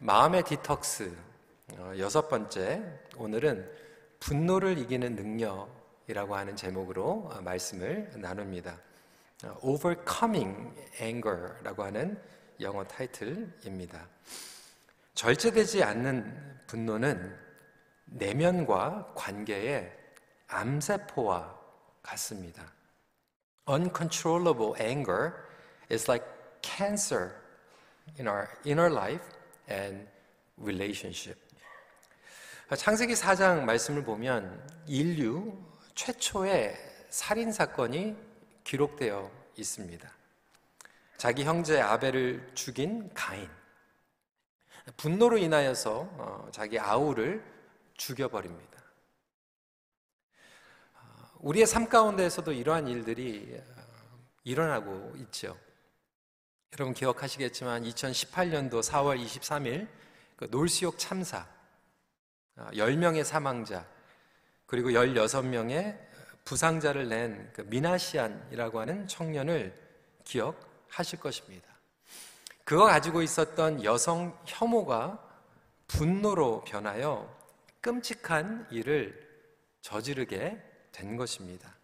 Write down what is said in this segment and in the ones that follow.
마음의 디톡스 어, 여섯 번째 오늘은 분노를 이기는 능력이라고 하는 제목으로 어, 말씀을 나눕니다. 어, Overcoming Anger라고 하는 영어 타이틀입니다. 절제되지 않는 분노는 내면과 관계의 암세포와 같습니다. Uncontrollable anger is like cancer in our inner life and relationship. 창세기 4장 말씀을 보면 인류 최초의 살인 사건이 기록되어 있습니다. 자기 형제 아벨을 죽인 가인. 분노로 인하여서 어, 자기 아우를 죽여버립니다. 어, 우리의 삶 가운데에서도 이러한 일들이 어, 일어나고 있죠. 여러분 기억하시겠지만 2018년도 4월 23일 그 놀수욕 참사 10명의 사망자 그리고 16명의 부상자를 낸 그 미나시안이라고 하는 청년을 기억하실 것입니다. 그거 가지고 있었던 여성 혐오가 분노로 변하여 끔찍한 일을 저지르게 된 것입니다.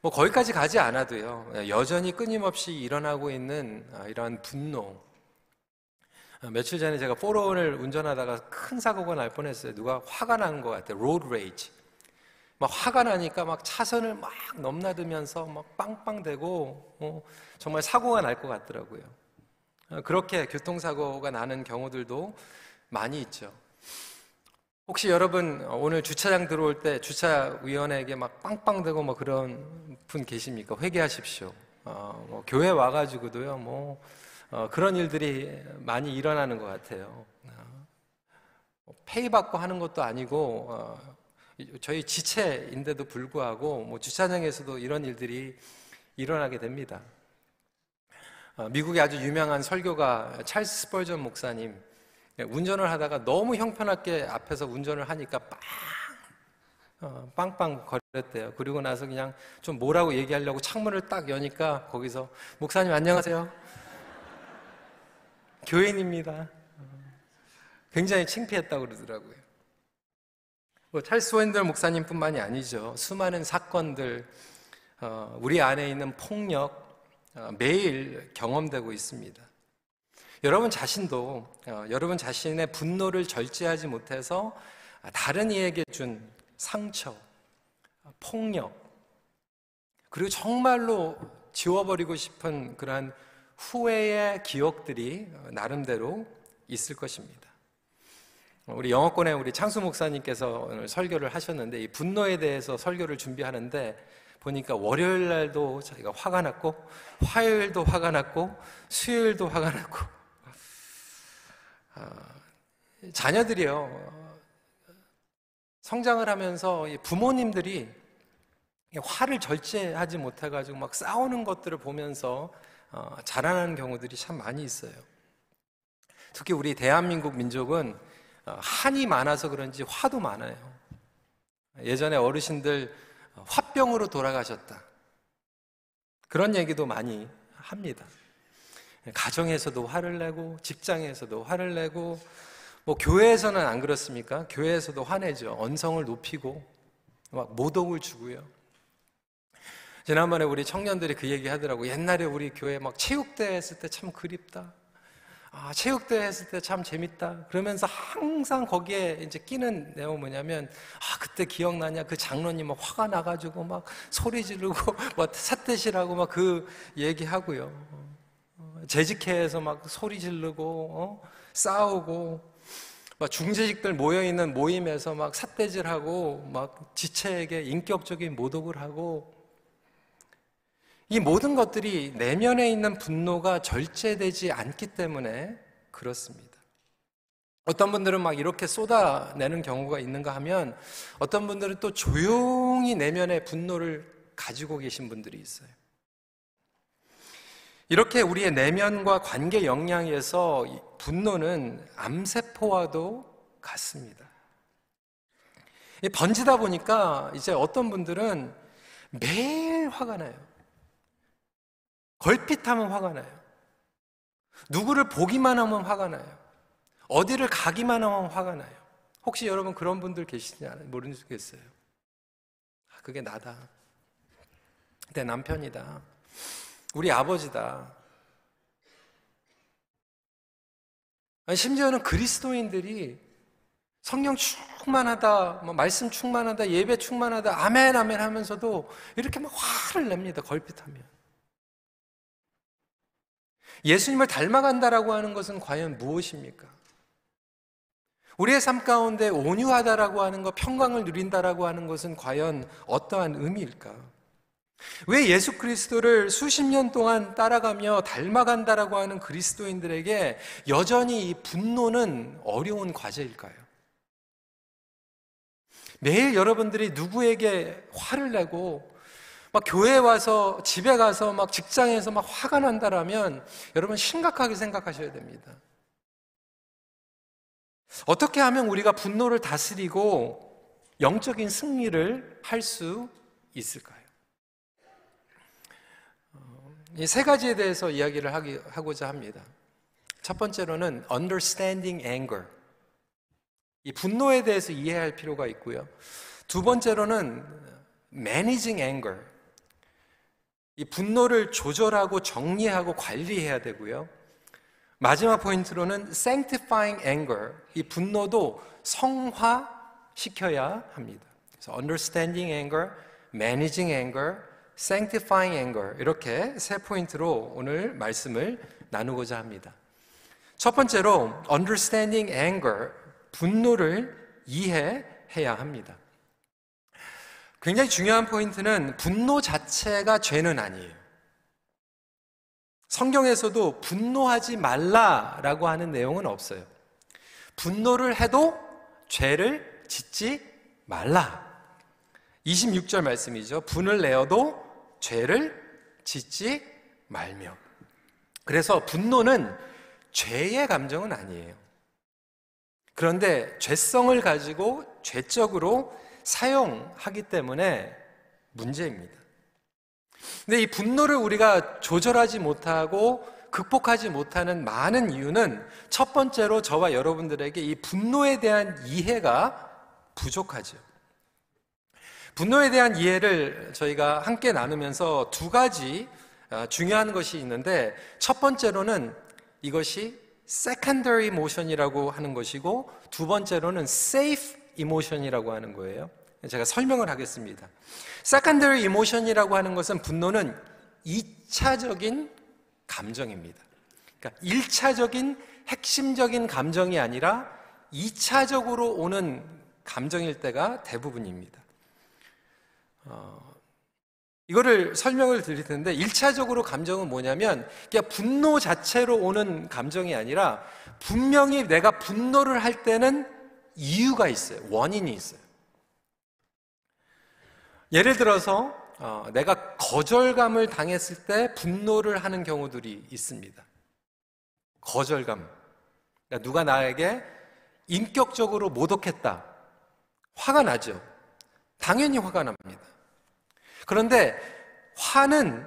뭐 거기까지 가지 않아도요. 여전히 끊임없이 일어나고 있는 아, 이러한 분노. 아, 며칠 전에 제가 four-o-one을 운전하다가 큰 사고가 날 뻔했어요. 누가 화가 난 것 같아요. road rage. 막 화가 나니까 막 차선을 막 넘나들면서 막 빵빵대고 어, 정말 사고가 날 것 같더라고요. 아, 그렇게 교통사고가 나는 경우들도 많이 있죠. 혹시 여러분 오늘 주차장 들어올 때 주차 위원에게 막 빵빵 대고 뭐 그런 분 계십니까? 회개하십시오. 어, 뭐 교회 와가지고도요, 뭐 어, 그런 일들이 많이 일어나는 것 같아요. 어, 뭐 페이 받고 하는 것도 아니고 어, 저희 지체인데도 불구하고 뭐 주차장에서도 이런 일들이 일어나게 됩니다. 어, 미국의 아주 유명한 설교가 찰스 스펄전 목사님 예, 운전을 하다가 너무 형편없게 앞에서 운전을 하니까 빵, 어, 빵빵 거렸대요. 그리고 나서 그냥 좀 뭐라고 얘기하려고 창문을 딱 여니까 거기서 목사님 안녕하세요. 교인입니다. 어, 굉장히 창피했다고 그러더라고요. 뭐 찰스 웬들 목사님뿐만이 아니죠. 수많은 사건들, 어, 우리 안에 있는 폭력 어, 매일 경험되고 있습니다. 여러분 자신도 어, 여러분 자신의 분노를 절제하지 못해서 다른 이에게 준 상처, 폭력, 그리고 정말로 지워버리고 싶은 그러한 후회의 기억들이 나름대로 있을 것입니다. 우리 영어권에 우리 창수 목사님께서 오늘 설교를 하셨는데 이 분노에 대해서 설교를 준비하는데 보니까 월요일 날도 자기가 화가 났고 화요일도 화가 났고 수요일도 화가 났고 아, 자녀들이요 성장을 하면서 부모님들이 화를 절제하지 못해가지고 막 싸우는 것들을 보면서 어, 자라나는 경우들이 참 많이 있어요. 특히 우리 대한민국 민족은 어, 한이 많아서 그런지 화도 많아요. 예전에 어르신들 화병으로 돌아가셨다. 그런 얘기도 많이 합니다. 가정에서도 화를 내고 직장에서도 화를 내고 뭐 교회에서는 안 그렇습니까? 교회에서도 화내죠. 언성을 높이고 막 모독을 주고요. 지난번에 우리 청년들이 그 얘기 하더라고. 옛날에 우리 교회 막 체육대회 했을 때 참 그립다. 아, 체육대회 했을 때 참 재밌다. 그러면서 항상 거기에 이제 끼는 내용 뭐냐면, 아, 그때 기억나냐? 그 장로님 막 화가 나가지고 막 소리 지르고, 뭐 삿대질하고 막 그 얘기하고요. 재직회에서 막 소리 지르고 어? 싸우고 막 중재직들 모여 있는 모임에서 막 삿대질하고 막 지체에게 인격적인 모독을 하고 이 모든 것들이 내면에 있는 분노가 절제되지 않기 때문에 그렇습니다. 어떤 분들은 막 이렇게 쏟아내는 경우가 있는가 하면 어떤 분들은 또 조용히 내면의 분노를 가지고 계신 분들이 있어요. 이렇게 우리의 내면과 관계 영향에서 분노는 암세포와도 같습니다. 번지다 보니까 이제 어떤 분들은 매일 화가 나요. 걸핏하면 화가 나요. 누구를 보기만 하면 화가 나요. 어디를 가기만 하면 화가 나요. 혹시 여러분 그런 분들 계시냐 모르겠어요. 아, 그게 나다. 내 남편이다. 우리 아버지다. 심지어는 그리스도인들이 성령 충만하다, 뭐 말씀 충만하다, 예배 충만하다, 아멘, 아멘 하면서도 이렇게 막 화를 냅니다, 걸핏하면. 예수님을 닮아간다라고 하는 것은 과연 무엇입니까? 우리의 삶 가운데 온유하다라고 하는 것, 평강을 누린다라고 하는 것은 과연 어떠한 의미일까? 왜 예수 그리스도를 수십 년 동안 따라가며 닮아간다라고 하는 그리스도인들에게 여전히 이 분노는 어려운 과제일까요? 매일 여러분들이 누구에게 화를 내고 막 교회 와서 집에 가서 막 직장에서 막 화가 난다라면 여러분 심각하게 생각하셔야 됩니다. 어떻게 하면 우리가 분노를 다스리고 영적인 승리를 할 수 있을까요? 어, 이 세 가지에 대해서 이야기를 하고자 합니다. 첫 번째로는 understanding anger. 이 분노에 대해서 이해할 필요가 있고요. 두 번째로는 managing anger. 이 분노를 조절하고 정리하고 관리해야 되고요. 마지막 포인트로는 sanctifying anger. 이 분노도 성화시켜야 합니다. 그래서 understanding anger, managing anger, sanctifying anger. 이렇게 세 포인트로 오늘 말씀을 나누고자 합니다. 첫 번째로 understanding anger, 분노를 이해해야 합니다. 굉장히 중요한 포인트는 분노 자체가 죄는 아니에요. 성경에서도 분노하지 말라라고 하는 내용은 없어요. 분노를 해도 죄를 짓지 말라. 26절 말씀이죠. 분을 내어도 죄를 짓지 말며. 그래서 분노는 죄의 감정은 아니에요. 그런데 죄성을 가지고 죄적으로 사용하기 때문에 문제입니다. 근데 이 분노를 우리가 조절하지 못하고 극복하지 못하는 많은 이유는 첫 번째로 저와 여러분들에게 이 분노에 대한 이해가 부족하죠. 분노에 대한 이해를 저희가 함께 나누면서 두 가지 아, 중요한 것이 있는데 첫 번째로는 이것이 secondary emotion이라고 하는 것이고 두 번째로는 safe emotion이라고 하는 거예요. 제가 설명을 하겠습니다. secondary emotion이라고 하는 것은 분노는 2차적인 감정입니다. 그러니까 1차적인 핵심적인 감정이 아니라 2차적으로 오는 감정일 때가 대부분입니다. 어, 이거를 설명을 드릴 텐데 1차적으로 감정은 뭐냐면 그냥 분노 자체로 오는 감정이 아니라 분명히 내가 분노를 할 때는 이유가 있어요. 원인이 있어요. 예를 들어서 어, 내가 거절감을 당했을 때 분노를 하는 경우들이 있습니다. 거절감. 그러니까 누가 나에게 인격적으로 모독했다. 화가 나죠. 당연히 화가 납니다. 그런데 화는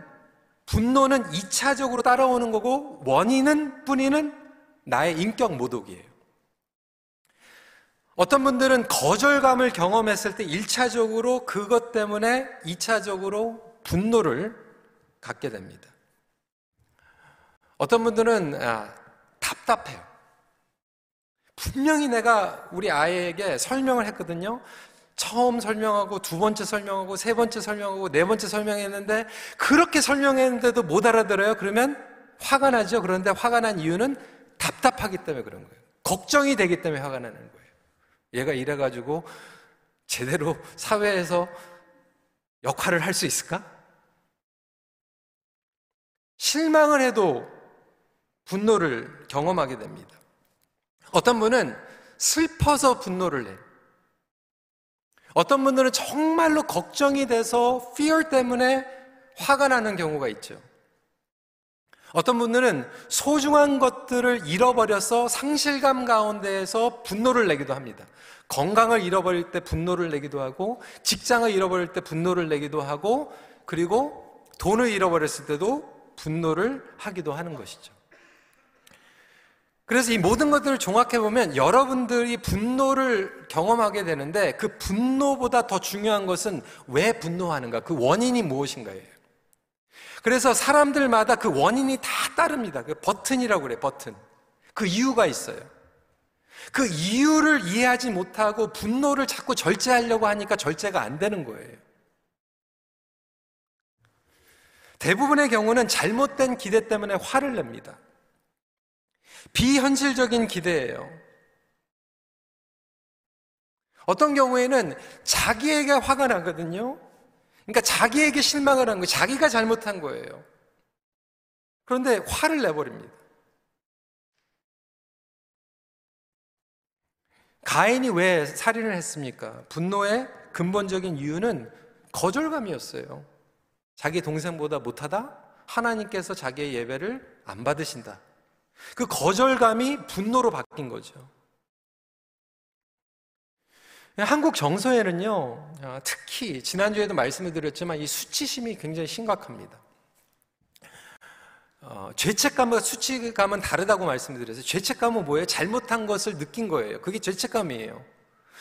분노는 2차적으로 따라오는 거고 원인은 뿐이는 나의 인격 모독이에요. 어떤 분들은 거절감을 경험했을 때 1차적으로 그것 때문에 2차적으로 분노를 갖게 됩니다. 어떤 분들은 아, 답답해요. 분명히 내가 우리 아이에게 설명을 했거든요. 처음 설명하고 두 번째 설명하고 세 번째 설명하고 네 번째 설명했는데 그렇게 설명했는데도 못 알아들어요. 그러면 화가 나죠. 그런데 화가 난 이유는 답답하기 때문에 그런 거예요. 걱정이 되기 때문에 화가 나는 거예요. 얘가 이래 가지고 제대로 사회에서 역할을 할 수 있을까? 실망을 해도 분노를 경험하게 됩니다. 어떤 분은 슬퍼서 분노를 내요. 어떤 분들은 정말로 걱정이 돼서 fear 때문에 화가 나는 경우가 있죠. 어떤 분들은 소중한 것들을 잃어버려서 상실감 가운데에서 분노를 내기도 합니다. 건강을 잃어버릴 때 분노를 내기도 하고, 직장을 잃어버릴 때 분노를 내기도 하고, 그리고 돈을 잃어버렸을 때도 분노를 하기도 하는 것이죠. 그래서 이 모든 것들을 종합해 보면 여러분들이 분노를 경험하게 되는데 그 분노보다 더 중요한 것은 왜 분노하는가? 그 원인이 무엇인가예요. 그래서 사람들마다 그 원인이 다 따릅니다. 그 버튼이라고 그래, 버튼. 그 이유가 있어요. 그 이유를 이해하지 못하고 분노를 자꾸 절제하려고 하니까 절제가 안 되는 거예요. 대부분의 경우는 잘못된 기대 때문에 화를 냅니다. 비현실적인 기대예요. 어떤 경우에는 자기에게 화가 나거든요. 그러니까 자기에게 실망을 한 거예요. 자기가 잘못한 거예요. 그런데 화를 내버립니다. 가인이 왜 살인을 했습니까? 분노의 근본적인 이유는 거절감이었어요. 자기 동생보다 못하다? 하나님께서 자기의 예배를 안 받으신다. 그 거절감이 분노로 바뀐 거죠. 한국 정서에는요, 아, 특히 지난주에도 말씀을 드렸지만 이 수치심이 굉장히 심각합니다. 어, 죄책감과 수치감은 다르다고 말씀드렸어요. 죄책감은 뭐예요? 잘못한 것을 느낀 거예요. 그게 죄책감이에요.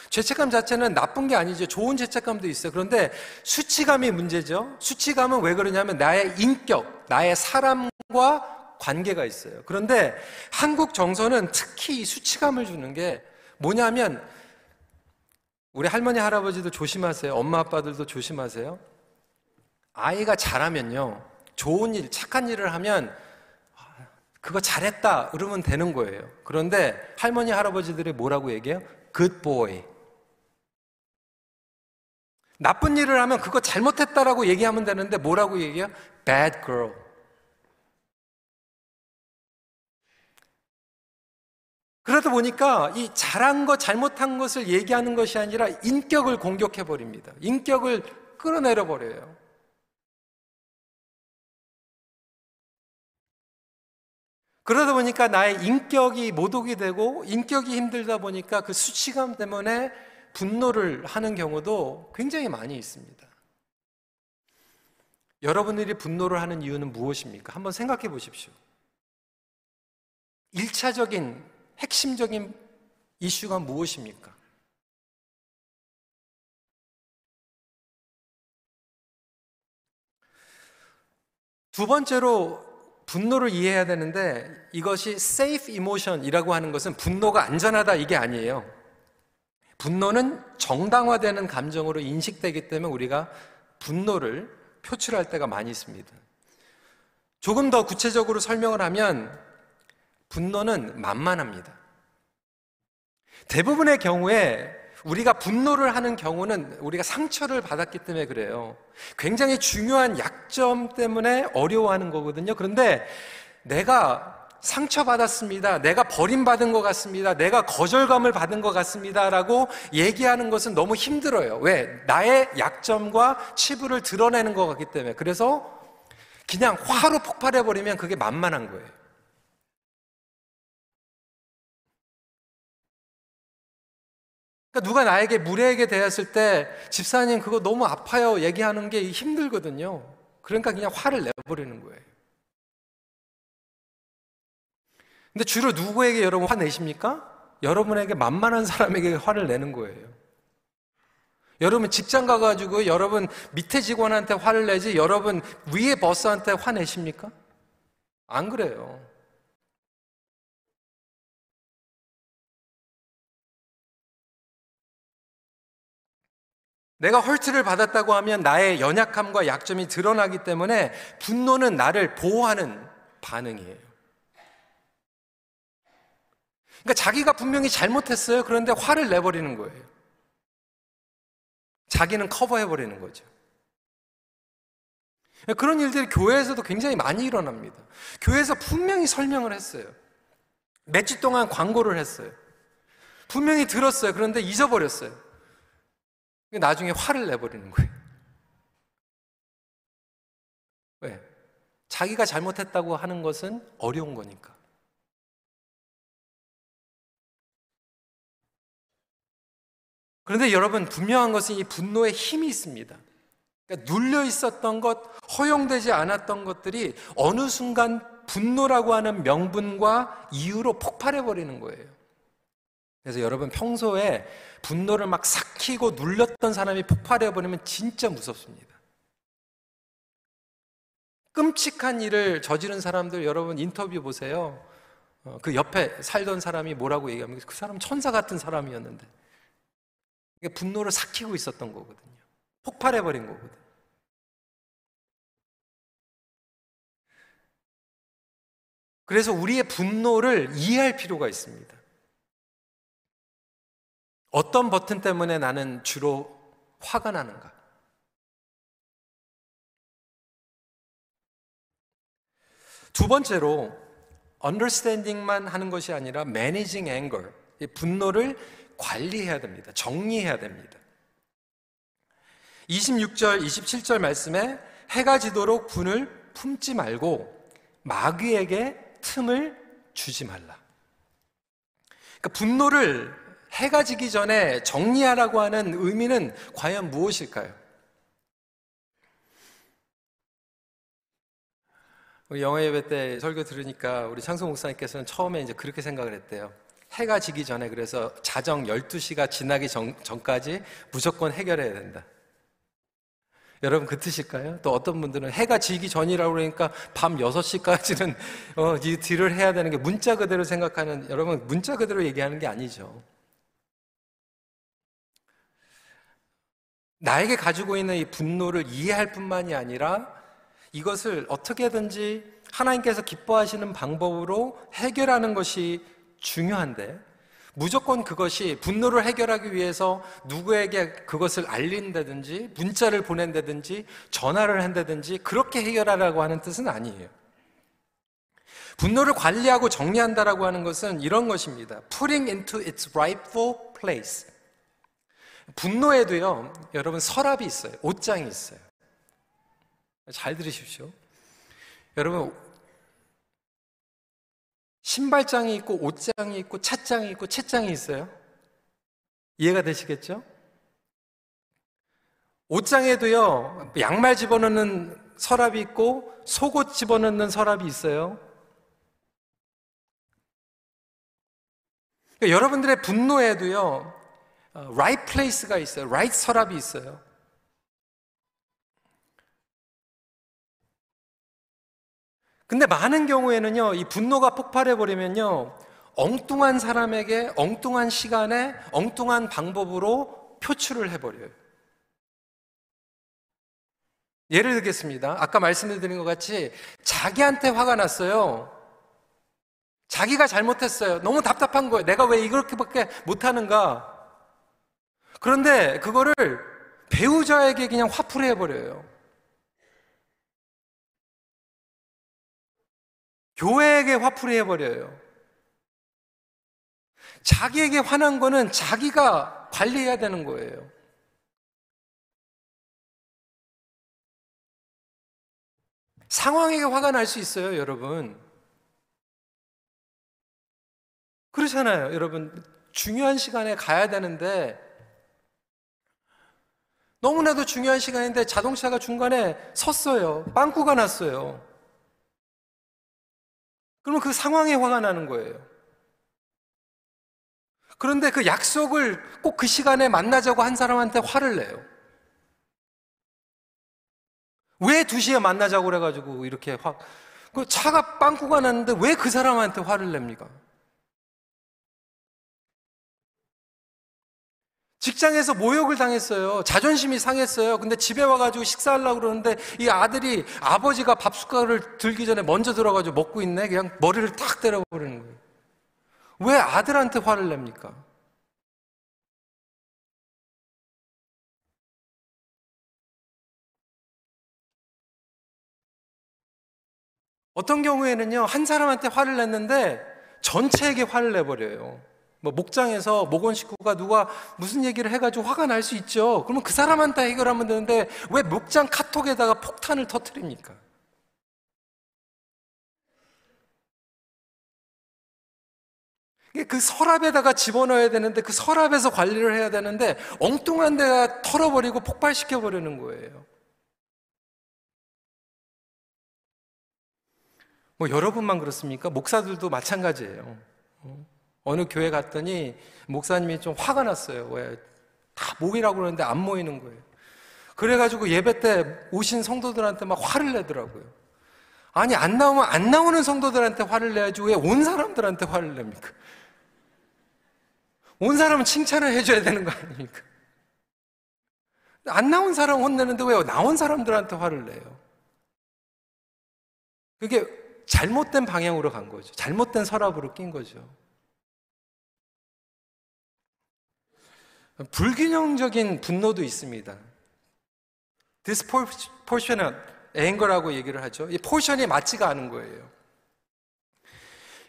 죄책감 자체는 나쁜 게 아니죠. 좋은 죄책감도 있어요. 그런데 수치감이 문제죠. 수치감은 왜 그러냐면 나의 인격, 나의 사람과 관계가 있어요. 그런데 한국 정서는 특히 수치감을 주는 게 뭐냐면 우리 할머니 할아버지도 조심하세요. 엄마 아빠들도 조심하세요. 아이가 잘하면요. 좋은 일, 착한 일을 하면 그거 잘했다 그러면 되는 거예요. 그런데 할머니 할아버지들이 뭐라고 얘기해요? good boy. 나쁜 일을 하면 그거 잘못했다라고 얘기하면 되는데 뭐라고 얘기해요? bad girl. 그러다 보니까 이 잘한 것, 잘못한 것을 얘기하는 것이 아니라 인격을 공격해 버립니다. 인격을 끌어내려 버려요. 그러다 보니까 나의 인격이 모독이 되고 인격이 힘들다 보니까 그 수치감 때문에 분노를 하는 경우도 굉장히 많이 있습니다. 여러분들이 분노를 하는 이유는 무엇입니까? 한번 생각해 보십시오. 1차적인 핵심적인 이슈가 무엇입니까? 두 번째로 분노를 이해해야 되는데 이것이 safe emotion이라고 하는 것은 분노가 안전하다 이게 아니에요. 분노는 정당화되는 감정으로 인식되기 때문에 우리가 분노를 표출할 때가 많이 있습니다. 조금 더 구체적으로 설명을 하면 분노는 만만합니다. 대부분의 경우에 우리가 분노를 하는 경우는 우리가 상처를 받았기 때문에 그래요. 굉장히 중요한 약점 때문에 어려워하는 거거든요. 그런데 내가 상처받았습니다. 내가 버림받은 것 같습니다. 내가 거절감을 받은 것 같습니다. 라고 얘기하는 것은 너무 힘들어요. 왜? 나의 약점과 치부를 드러내는 것 같기 때문에. 그래서 그냥 화로 폭발해버리면 그게 만만한 거예요. 그러니까 누가 나에게 무례하게 대했을 때 집사님 그거 너무 아파요 얘기하는 게 힘들거든요. 그러니까 그냥 화를 내버리는 거예요. 근데 주로 누구에게 여러분 화내십니까? 여러분에게 만만한 사람에게 화를 내는 거예요. 여러분 직장 가가지고 여러분 밑에 직원한테 화를 내지 여러분 위에 버스한테 화내십니까? 안 그래요. 내가 헐트를 받았다고 하면 나의 연약함과 약점이 드러나기 때문에 분노는 나를 보호하는 반응이에요. 그러니까 자기가 분명히 잘못했어요. 그런데 화를 내버리는 거예요. 자기는 커버해버리는 거죠. 그런 일들이 교회에서도 굉장히 많이 일어납니다. 교회에서 분명히 설명을 했어요. 몇 주 동안 광고를 했어요. 분명히 들었어요. 그런데 잊어버렸어요. 나중에 화를 내버리는 거예요. 왜? 자기가 잘못했다고 하는 것은 어려운 거니까. 그런데 여러분, 분명한 것은 이 분노에 힘이 있습니다. 그러니까 눌려 있었던 것, 허용되지 않았던 것들이 어느 순간 분노라고 하는 명분과 이유로 폭발해 버리는 거예요. 그래서 여러분 평소에 분노를 막 삭히고 눌렸던 사람이 폭발해 버리면 진짜 무섭습니다. 끔찍한 일을 저지른 사람들 여러분 인터뷰 보세요. 어, 그 옆에 살던 사람이 뭐라고 얘기하면 그 사람 천사 같은 사람이었는데 분노를 삭히고 있었던 거거든요. 폭발해 버린 거거든요. 그래서 우리의 분노를 이해할 필요가 있습니다. 어떤 버튼 때문에 나는 주로 화가 나는가? 두 번째로 understanding만 하는 것이 아니라 managing anger, 분노를 관리해야 됩니다. 정리해야 됩니다. 26절, 27절 말씀에 해가 지도록 분을 품지 말고 마귀에게 틈을 주지 말라. 그러니까 분노를 해가 지기 전에 정리하라고 하는 의미는 과연 무엇일까요? 영어 예배 때 설교 들으니까 우리 창성 목사님께서는 처음에 이제 그렇게 생각을 했대요. 해가 지기 전에 그래서 자정 12시가 지나기 전, 전까지 무조건 해결해야 된다. 여러분 그 뜻일까요? 또 어떤 분들은 해가 지기 전이라고 그러니까 밤 6시까지는 어, 이 딜을 해야 되는 게 문자 그대로 생각하는 여러분 문자 그대로 얘기하는 게 아니죠. 나에게 가지고 있는 이 분노를 이해할 뿐만이 아니라 이것을 어떻게든지 하나님께서 기뻐하시는 방법으로 해결하는 것이 중요한데 무조건 그것이 분노를 해결하기 위해서 누구에게 그것을 알린다든지 문자를 보낸다든지 전화를 한다든지 그렇게 해결하라고 하는 뜻은 아니에요. 분노를 관리하고 정리한다라고 하는 것은 이런 것입니다. putting into its rightful place. 분노에도요, 여러분 서랍이 있어요. 옷장이 있어요. 잘 들으십시오. 여러분 신발장이 있고 옷장이 있고 찻장이 있고 채장이 있어요. 이해가 되시겠죠? 옷장에도요, 양말 집어넣는 서랍이 있고 속옷 집어넣는 서랍이 있어요. 그러니까 여러분들의 분노에도요, 어, right place가 있어요. right 서랍이 있어요. 근데 많은 경우에는요, 이 분노가 폭발해버리면요, 엉뚱한 사람에게 엉뚱한 시간에 엉뚱한 방법으로 표출을 해버려요. 예를 들겠습니다. 아까 말씀드린 것 같이 자기한테 화가 났어요. 자기가 잘못했어요. 너무 답답한 거예요. 내가 왜 이렇게밖에 못하는가? 그런데 그거를 배우자에게 그냥 화풀이 해버려요. 교회에게 화풀이 해버려요. 자기에게 화난 거는 자기가 관리해야 되는 거예요. 상황에게 화가 날 수 있어요, 여러분. 그렇잖아요, 여러분. 중요한 시간에 가야 되는데, 너무나도 중요한 시간인데 자동차가 중간에 섰어요. 빵꾸가 났어요. 그러면 그 상황에 화가 나는 거예요. 그런데 그 약속을 꼭 그 시간에 만나자고 한 사람한테 화를 내요. 왜 2시에 만나자고 그래가지고 이렇게 화, 그 차가 빵꾸가 났는데 왜 그 사람한테 화를 냅니까? 직장에서 모욕을 당했어요. 자존심이 상했어요. 근데 집에 와가지고 식사하려고 그러는데 이 아들이 아버지가 밥 숟가락을 들기 전에 먼저 들어가지고 먹고 있네. 그냥 머리를 탁 때려버리는 거예요. 왜 아들한테 화를 냅니까? 어떤 경우에는요, 한 사람한테 화를 냈는데 전체에게 화를 내버려요. 뭐 목장에서 목원 식구가 누가 무슨 얘기를 해가지고 화가 날 수 있죠. 그러면 그 사람한테 해결하면 되는데 왜 목장 카톡에다가 폭탄을 터트립니까? 그 서랍에다가 집어넣어야 되는데 그 서랍에서 관리를 해야 되는데 엉뚱한 데가 털어버리고 폭발시켜 버리는 거예요. 뭐 여러분만 그렇습니까? 목사들도 마찬가지예요. 어? 어느 교회 갔더니 목사님이 좀 화가 났어요. 왜? 다 모이라고 그러는데 안 모이는 거예요. 그래가지고 예배 때 오신 성도들한테 막 화를 내더라고요. 아니, 안 나오면 안 나오는 성도들한테 화를 내야지 왜 온 사람들한테 화를 냅니까? 온 사람은 칭찬을 해줘야 되는 거 아닙니까? 안 나온 사람 혼내는데 왜 나온 사람들한테 화를 내요? 그게 잘못된 방향으로 간 거죠. 잘못된 서랍으로 낀 거죠. 불균형적인 분노도 있습니다. disproportionate anger라고 얘기를 하죠. 이 포션이 맞지가 않은 거예요.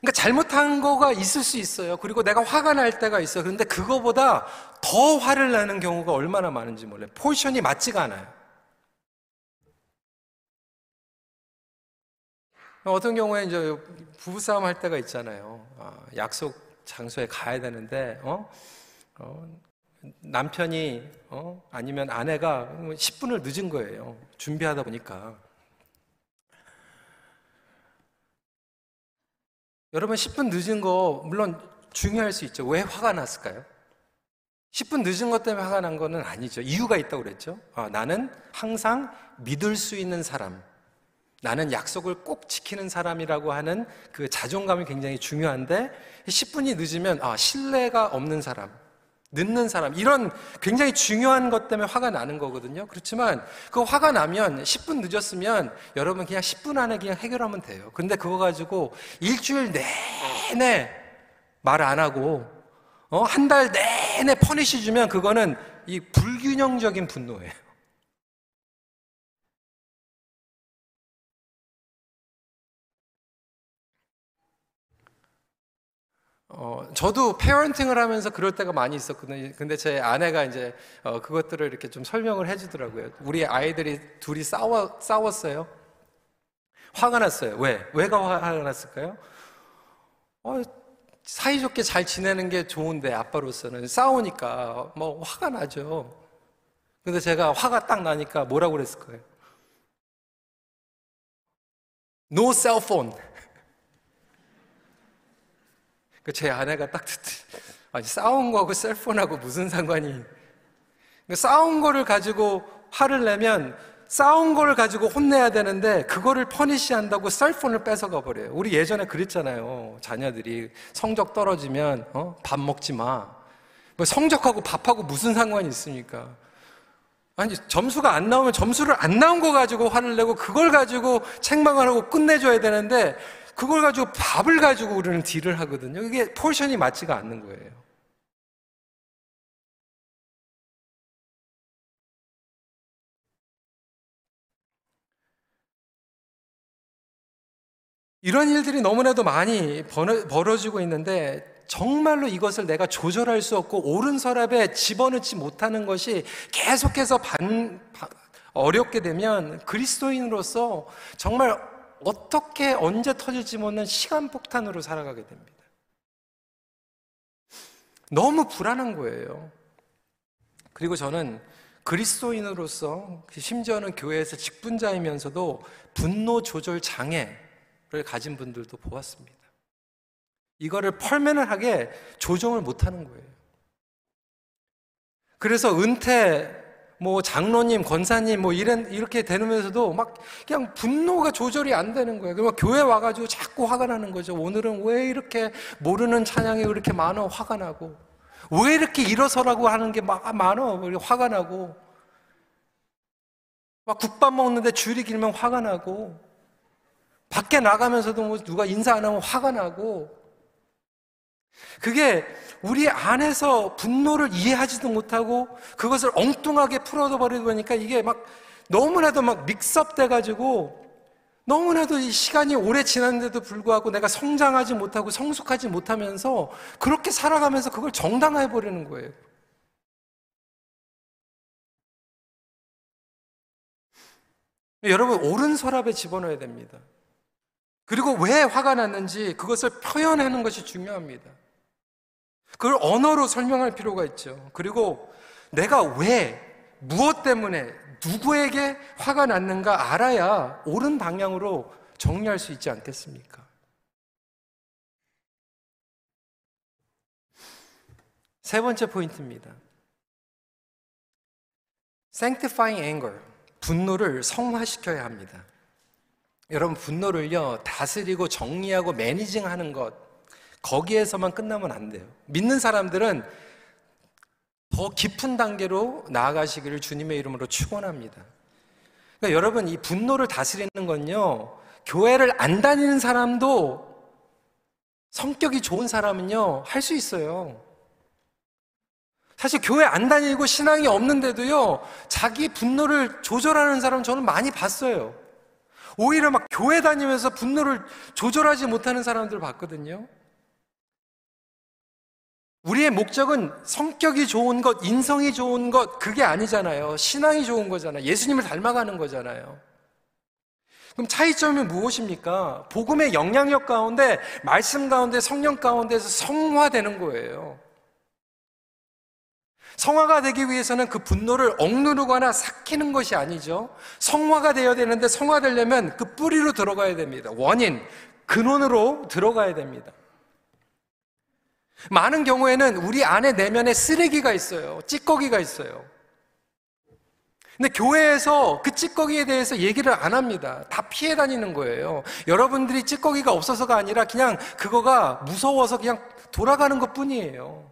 그러니까 잘못한 거가 있을 수 있어요. 그리고 내가 화가 날 때가 있어요. 그런데 그거보다 더 화를 내는 경우가 얼마나 많은지 몰라요. 포션이 맞지가 않아요. 어떤 경우에 이제 부부싸움 할 때가 있잖아요. 아, 약속 장소에 가야 되는데, 어? 어, 남편이, 어? 아니면 아내가 10분을 늦은 거예요. 준비하다 보니까. 여러분 10분 늦은 거 물론 중요할 수 있죠. 왜 화가 났을까요? 10분 늦은 것 때문에 화가 난 거는 아니죠. 이유가 있다고 그랬죠. 아, 나는 항상 믿을 수 있는 사람, 나는 약속을 꼭 지키는 사람이라고 하는 그 자존감이 굉장히 중요한데 10분이 늦으면 아, 신뢰가 없는 사람, 늦는 사람 이런 굉장히 중요한 것 때문에 화가 나는 거거든요. 그렇지만 그 화가 나면 10분 늦었으면 여러분 그냥 10분 안에 그냥 해결하면 돼요. 근데 그거 가지고 일주일 내내 말 안 하고 어, 한 달 내내 퍼니시 주면 그거는 이 불균형적인 분노예요. 어, 저도 페어런팅을 하면서 그럴 때가 많이 있었거든요. 근데 제 아내가 이제 어, 그것들을 이렇게 좀 설명을 해주더라고요. 우리 아이들이 둘이 싸워, 싸웠어요. 화가 났어요. 왜? 왜가 화가 났을까요? 어, 사이좋게 잘 지내는 게 좋은데 아빠로서는 싸우니까 뭐 화가 나죠. 근데 제가 화가 딱 나니까 뭐라고 그랬을 거예요? No cell phone. 그제 아내가 딱 듣지. 아니, 싸운 거하고 셀폰하고 무슨 상관이. 그러니까 싸운 거를 가지고 화를 내면 싸운 거를 가지고 혼내야 되는데 그거를 퍼니시 한다고 셀폰을 뺏어가 버려요. 우리 예전에 그랬잖아요. 자녀들이 성적 떨어지면 어? 밥 먹지 마. 뭐 성적하고 밥하고 무슨 상관이 있습니까? 아니 점수가 안 나오면 점수를 안 나온 거 가지고 화를 내고 그걸 가지고 책망을 하고 끝내줘야 되는데 그걸 가지고 밥을 가지고 우리는 딜을 하거든요. 이게 포션이 맞지가 않는 거예요. 이런 일들이 너무나도 많이 벌어지고 있는데 정말로 이것을 내가 조절할 수 없고 옳은 서랍에 집어넣지 못하는 것이 계속해서 반, 어렵게 되면 그리스도인으로서 정말 어떻게 언제 터질지 모르는 시간 폭탄으로 살아가게 됩니다. 너무 불안한 거예요. 그리고 저는 그리스도인으로서 심지어는 교회에서 직분자이면서도 분노 조절 장애를 가진 분들도 보았습니다. 이거를 펄맨을 하게 조정을 못 하는 거예요. 그래서 은퇴 뭐 장로님, 권사님 뭐 이런 이렇게 되면서도 막 그냥 분노가 조절이 안 되는 거예요. 그러면 교회 와가지고 자꾸 화가 나는 거죠. 오늘은 왜 이렇게 모르는 찬양이 그렇게 많어 화가 나고. 왜 이렇게 일어서라고 하는 게 많어 화가 나고. 막 국밥 먹는데 줄이 길면 화가 나고. 밖에 나가면서도 뭐 누가 인사 안 하면 화가 나고 그게 우리 안에서 분노를 이해하지도 못하고 그것을 엉뚱하게 풀어도 버리고 보니까 이게 막 너무나도 막 믹스업 돼가지고 너무나도 이 시간이 오래 지났는데도 불구하고 내가 성장하지 못하고 성숙하지 못하면서 그렇게 살아가면서 그걸 정당화해 버리는 거예요. 여러분, 옳은 서랍에 집어넣어야 됩니다. 그리고 왜 화가 났는지 그것을 표현하는 것이 중요합니다. 그걸 언어로 설명할 필요가 있죠. 그리고 내가 왜, 무엇 때문에, 누구에게 화가 났는가 알아야 옳은 방향으로 정리할 수 있지 않겠습니까? 세 번째 포인트입니다. sanctifying anger. 분노를 성화시켜야 합니다. 여러분, 분노를요, 다스리고 정리하고 매니징 하는 것, 거기에서만 끝나면 안 돼요. 믿는 사람들은 더 깊은 단계로 나아가시기를 주님의 이름으로 축원합니다. 그러니까 여러분, 이 분노를 다스리는 건요, 교회를 안 다니는 사람도 성격이 좋은 사람은요, 할 수 있어요. 사실 교회 안 다니고 신앙이 없는데도요, 자기 분노를 조절하는 사람 저는 많이 봤어요. 오히려 막 교회 다니면서 분노를 조절하지 못하는 사람들 봤거든요. 우리의 목적은 성격이 좋은 것, 인성이 좋은 것, 그게 아니잖아요. 신앙이 좋은 거잖아요. 예수님을 닮아가는 거잖아요. 그럼 차이점이 무엇입니까? 복음의 영향력 가운데, 말씀 가운데, 성령 가운데서 성화되는 거예요. 성화가 되기 위해서는 그 분노를 억누르거나 삭히는 것이 아니죠. 성화가 되어야 되는데 성화되려면 그 뿌리로 들어가야 됩니다. 원인, 근원으로 들어가야 됩니다. 많은 경우에는 우리 안에 내면에 쓰레기가 있어요. 찌꺼기가 있어요. 근데 교회에서 그 찌꺼기에 대해서 얘기를 안 합니다. 다 피해 다니는 거예요. 여러분들이 찌꺼기가 없어서가 아니라 그냥 그거가 무서워서 그냥 돌아가는 것 뿐이에요.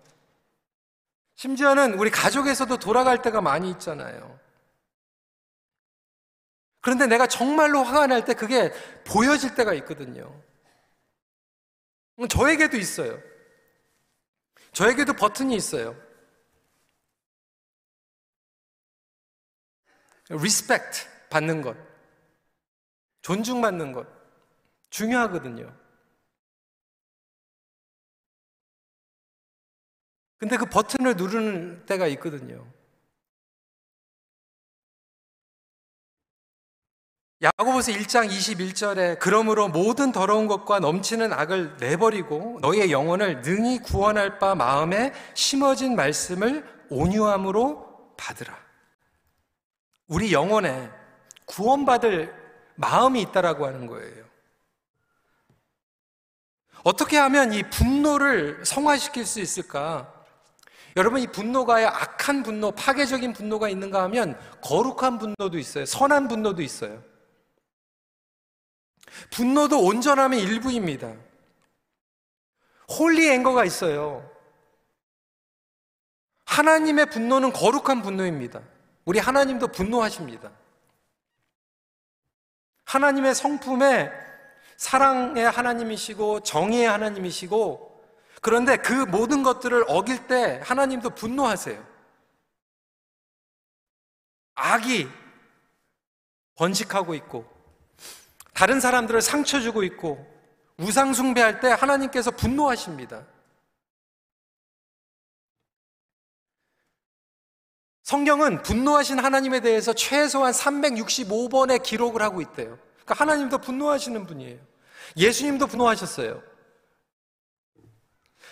심지어는 우리 가족에서도 돌아갈 때가 많이 있잖아요. 그런데 내가 정말로 화가 날 때 그게 보여질 때가 있거든요. 저에게도 있어요. 저에게도 버튼이 있어요. respect 받는 것. 존중받는 것. 중요하거든요. 근데 그 버튼을 누르는 때가 있거든요. 야고보서 1장 21절에 그러므로 모든 더러운 것과 넘치는 악을 내버리고 너희의 영혼을 능히 구원할 바 마음에 심어진 말씀을 온유함으로 받으라. 우리 영혼에 구원받을 마음이 있다라고 하는 거예요. 어떻게 하면 이 분노를 성화시킬 수 있을까? 여러분 이 분노가 악한 분노, 파괴적인 분노가 있는가 하면 거룩한 분노도 있어요. 선한 분노도 있어요. 분노도 온전함의 일부입니다. holy anger가 있어요. 하나님의 분노는 거룩한 분노입니다. 우리 하나님도 분노하십니다. 하나님의 성품에 사랑의 하나님이시고 정의의 하나님이시고 그런데 그 모든 것들을 어길 때 하나님도 분노하세요. 악이 번식하고 있고, 다른 사람들을 상처 주고 있고, 우상숭배할 때 하나님께서 분노하십니다. 성경은 분노하신 하나님에 대해서 최소한 365번의 기록을 하고 있대요. 그러니까 하나님도 분노하시는 분이에요. 예수님도 분노하셨어요.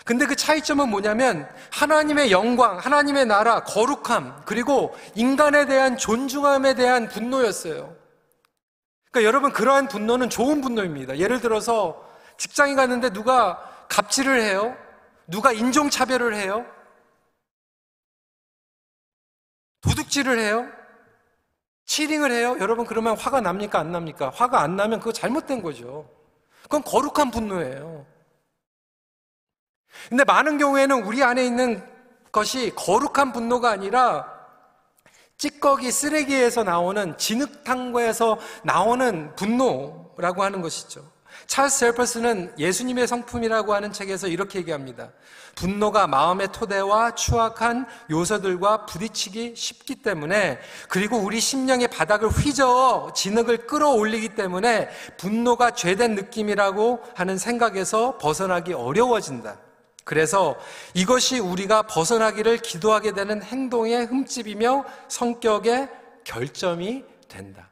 근데 그 차이점은 뭐냐면 하나님의 영광, 하나님의 나라, 거룩함, 그리고 인간에 대한 존중함에 대한 분노였어요. 그러니까 여러분 그러한 분노는 좋은 분노입니다. 예를 들어서 직장에 갔는데 누가 갑질을 해요? 누가 인종차별을 해요? 도둑질을 해요? 치링을 해요? 여러분 그러면 화가 납니까? 안 납니까? 화가 안 나면 그거 잘못된 거죠. 그건 거룩한 분노예요. 근데 많은 경우에는 우리 안에 있는 것이 거룩한 분노가 아니라 찌꺼기 쓰레기에서 나오는 진흙탕과에서 나오는 분노라고 하는 것이죠. 찰스 셀퍼스는 예수님의 성품이라고 하는 책에서 이렇게 얘기합니다. 분노가 마음의 토대와 추악한 요소들과 부딪히기 쉽기 때문에 그리고 우리 심령의 바닥을 휘저어 진흙을 끌어올리기 때문에 분노가 죄된 느낌이라고 하는 생각에서 벗어나기 어려워진다. 그래서 이것이 우리가 벗어나기를 기도하게 되는 행동의 흠집이며 성격의 결점이 된다.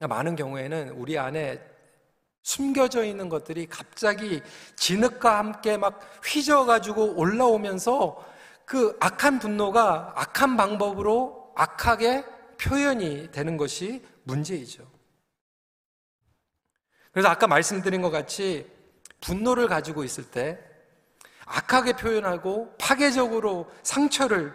많은 경우에는 우리 안에 숨겨져 있는 것들이 갑자기 진흙과 함께 막 휘저어가지고 올라오면서 그 악한 분노가 악한 방법으로 악하게 표현이 되는 것이 문제이죠. 그래서 아까 말씀드린 것 같이 분노를 가지고 있을 때 악하게 표현하고 파괴적으로 상처를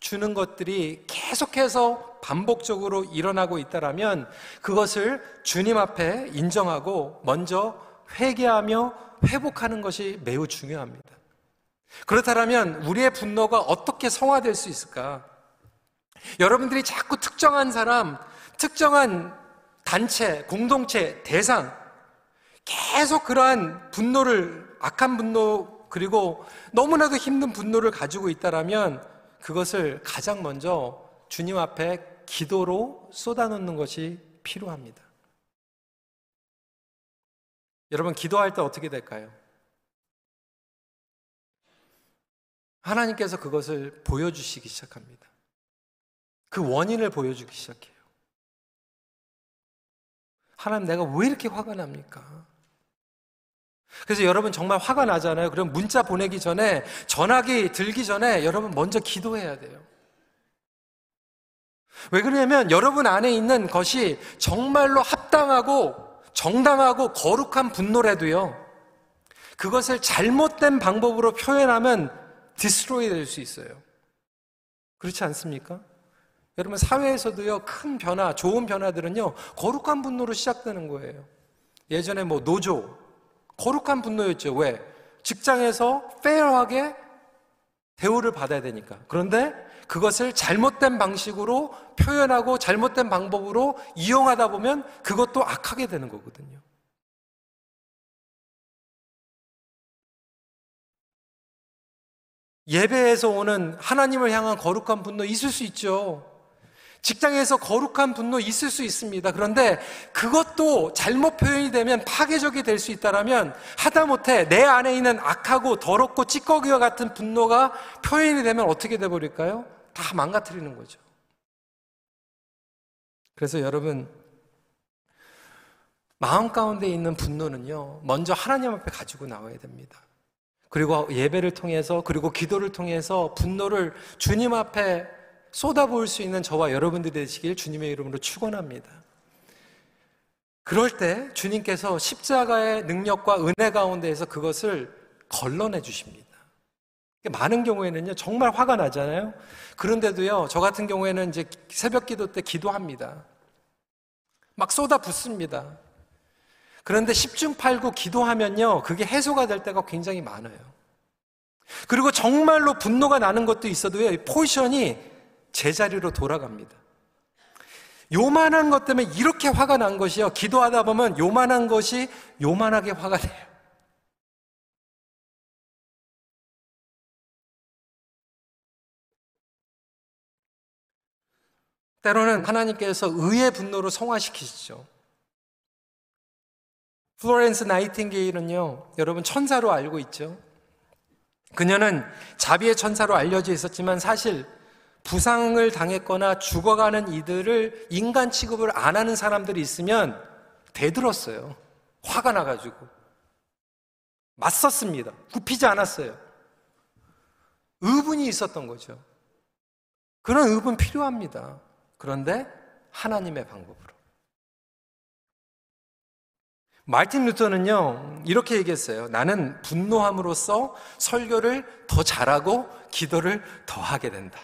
주는 것들이 계속해서 반복적으로 일어나고 있다라면 그것을 주님 앞에 인정하고 먼저 회개하며 회복하는 것이 매우 중요합니다. 그렇다면 우리의 분노가 어떻게 성화될 수 있을까? 여러분들이 자꾸 특정한 사람, 특정한 단체, 공동체, 대상, 계속 그러한 분노를, 악한 분노, 그리고 너무나도 힘든 분노를 가지고 있다라면 그것을 가장 먼저 주님 앞에 기도로 쏟아놓는 것이 필요합니다. 여러분, 기도할 때 어떻게 될까요? 하나님께서 그것을 보여주시기 시작합니다. 그 원인을 보여주기 시작해요. 하나님, 내가 왜 이렇게 화가 납니까? 그래서 여러분 정말 화가 나잖아요. 그럼 문자 보내기 전에, 전화기 들기 전에 여러분 먼저 기도해야 돼요. 왜 그러냐면 여러분 안에 있는 것이 정말로 합당하고 정당하고 거룩한 분노라도요. 그것을 잘못된 방법으로 표현하면 디스트로이 될 수 있어요. 그렇지 않습니까? 여러분 사회에서도요 큰 변화, 좋은 변화들은요 거룩한 분노로 시작되는 거예요. 예전에 뭐 노조 거룩한 분노였죠. 왜? 직장에서 페어하게 대우를 받아야 되니까. 그런데 그것을 잘못된 방식으로 표현하고 잘못된 방법으로 이용하다 보면 그것도 악하게 되는 거거든요. 예배에서 오는 하나님을 향한 거룩한 분노 있을 수 있죠. 직장에서 거룩한 분노 있을 수 있습니다. 그런데 그것도 잘못 표현이 되면 파괴적이 될 수 있다라면 하다못해 내 안에 있는 악하고 더럽고 찌꺼기와 같은 분노가 표현이 되면 어떻게 돼 버릴까요? 다 망가뜨리는 거죠. 그래서 여러분 마음 가운데 있는 분노는요. 먼저 하나님 앞에 가지고 나와야 됩니다. 그리고 예배를 통해서 그리고 기도를 통해서 분노를 주님 앞에 쏟아부을 수 있는 저와 여러분들이 되시길 주님의 이름으로 축원합니다. 그럴 때 주님께서 십자가의 능력과 은혜 가운데에서 그것을 걸러내 주십니다. 많은 경우에는요, 정말 화가 나잖아요. 그런데도요, 저 같은 경우에는 이제 새벽 기도 때 기도합니다. 막 쏟아 붓습니다. 그런데 10중 8구 기도하면요, 그게 해소가 될 때가 굉장히 많아요. 그리고 정말로 분노가 나는 것도 있어도요, 포지션이 제자리로 돌아갑니다. 요만한 것 때문에 이렇게 화가 난 것이요. 기도하다 보면 요만한 것이 요만하게 화가 돼요. 때로는 하나님께서 의의 분노로 성화시키시죠. 플로렌스 나이팅게일은요, 여러분 천사로 알고 있죠. 그녀는 자비의 천사로 알려져 있었지만 사실 부상을 당했거나 죽어가는 이들을 인간 취급을 안 하는 사람들이 있으면 대들었어요. 화가 나가지고. 맞섰습니다. 굽히지 않았어요. 의분이 있었던 거죠. 그런 의분 필요합니다. 그런데 하나님의 방법으로. 마틴 루터는요, 이렇게 얘기했어요. 나는 분노함으로써 설교를 더 잘하고 기도를 더 하게 된다.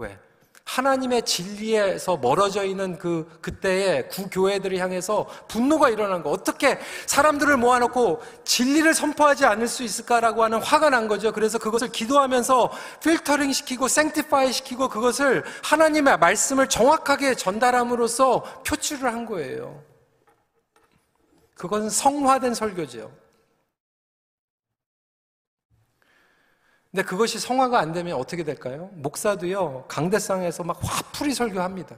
왜? 하나님의 진리에서 멀어져 있는 그 그때의 구교회들을 향해서 분노가 일어난 거. 어떻게 사람들을 모아놓고 진리를 선포하지 않을 수 있을까라고 하는 화가 난 거죠. 그래서 그것을 기도하면서 필터링 시키고 생티파이 시키고 그것을 하나님의 말씀을 정확하게 전달함으로써 표출을 한 거예요. 그것은 성화된 설교죠. 근데 그것이 성화가 안 되면 어떻게 될까요? 목사도요, 강대상에서 막 화풀이 설교합니다.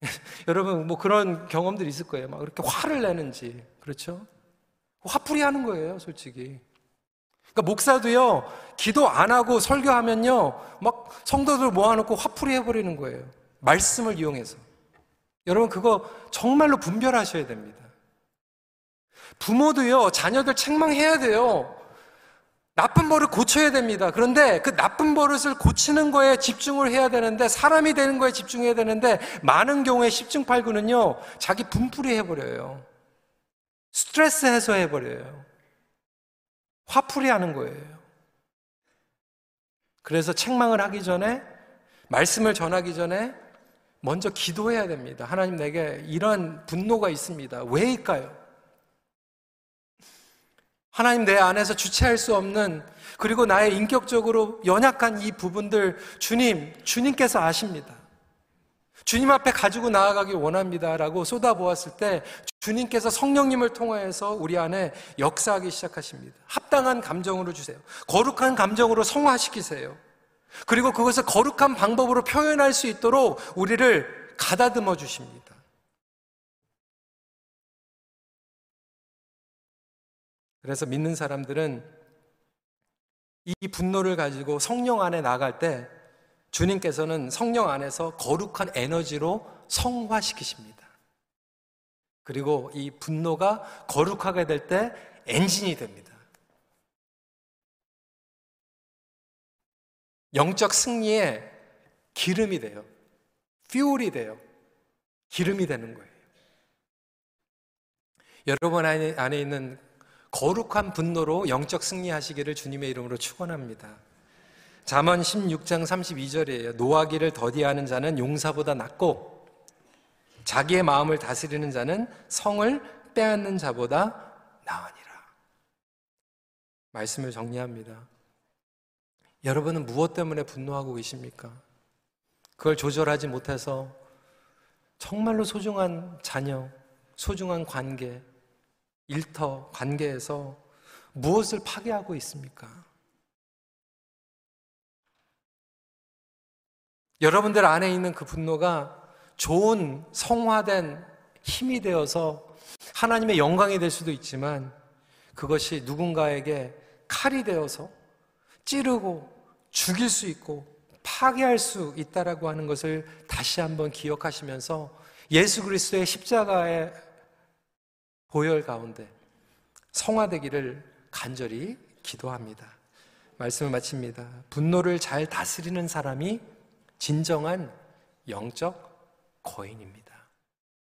여러분, 뭐 그런 경험들이 있을 거예요. 막 그렇게 화를 내는지. 그렇죠? 화풀이 하는 거예요, 솔직히. 그러니까 목사도요, 기도 안 하고 설교하면요, 막 성도들 모아놓고 화풀이 해버리는 거예요. 말씀을 이용해서. 여러분, 그거 정말로 분별하셔야 됩니다. 부모도요, 자녀들 책망해야 돼요. 나쁜 버릇 고쳐야 됩니다. 그런데 그 나쁜 버릇을 고치는 거에 집중을 해야 되는데 사람이 되는 거에 집중해야 되는데 많은 경우에 10중 8구는요 자기 분풀이 해버려요. 스트레스 해소해 버려요. 화풀이 하는 거예요. 그래서 책망을 하기 전에 말씀을 전하기 전에 먼저 기도해야 됩니다. 하나님 내게 이런 분노가 있습니다. 왜일까요? 하나님 내 안에서 주체할 수 없는 그리고 나의 인격적으로 연약한 이 부분들 주님, 주님께서 아십니다. 주님 앞에 가지고 나아가기 원합니다라고 쏟아보았을 때 주님께서 성령님을 통하여서 우리 안에 역사하기 시작하십니다. 합당한 감정으로 주세요. 거룩한 감정으로 성화시키세요. 그리고 그것을 거룩한 방법으로 표현할 수 있도록 우리를 가다듬어 주십니다. 그래서 믿는 사람들은 이 분노를 가지고 성령 안에 나갈 때 주님께서는 성령 안에서 거룩한 에너지로 성화시키십니다. 그리고 이 분노가 거룩하게 될 때 엔진이 됩니다. 영적 승리의 기름이 돼요. 퓨얼이 돼요. 기름이 되는 거예요. 여러분 안에 있는 거룩한 분노로 영적 승리하시기를 주님의 이름으로 축원합니다. 잠언 16장 32절이에요. 노하기를 더디하는 자는 용사보다 낫고 자기의 마음을 다스리는 자는 성을 빼앗는 자보다 나으니라. 말씀을 정리합니다. 여러분은 무엇 때문에 분노하고 계십니까? 그걸 조절하지 못해서 정말로 소중한 자녀, 소중한 관계, 일터, 관계에서 무엇을 파괴하고 있습니까? 여러분들 안에 있는 그 분노가 좋은 성화된 힘이 되어서 하나님의 영광이 될 수도 있지만 그것이 누군가에게 칼이 되어서 찌르고 죽일 수 있고 파괴할 수 있다라고 하는 것을 다시 한번 기억하시면서 예수 그리스도의 십자가의 보혈 가운데 성화되기를 간절히 기도합니다. 말씀을 마칩니다. 분노를 잘 다스리는 사람이 진정한 영적 거인입니다.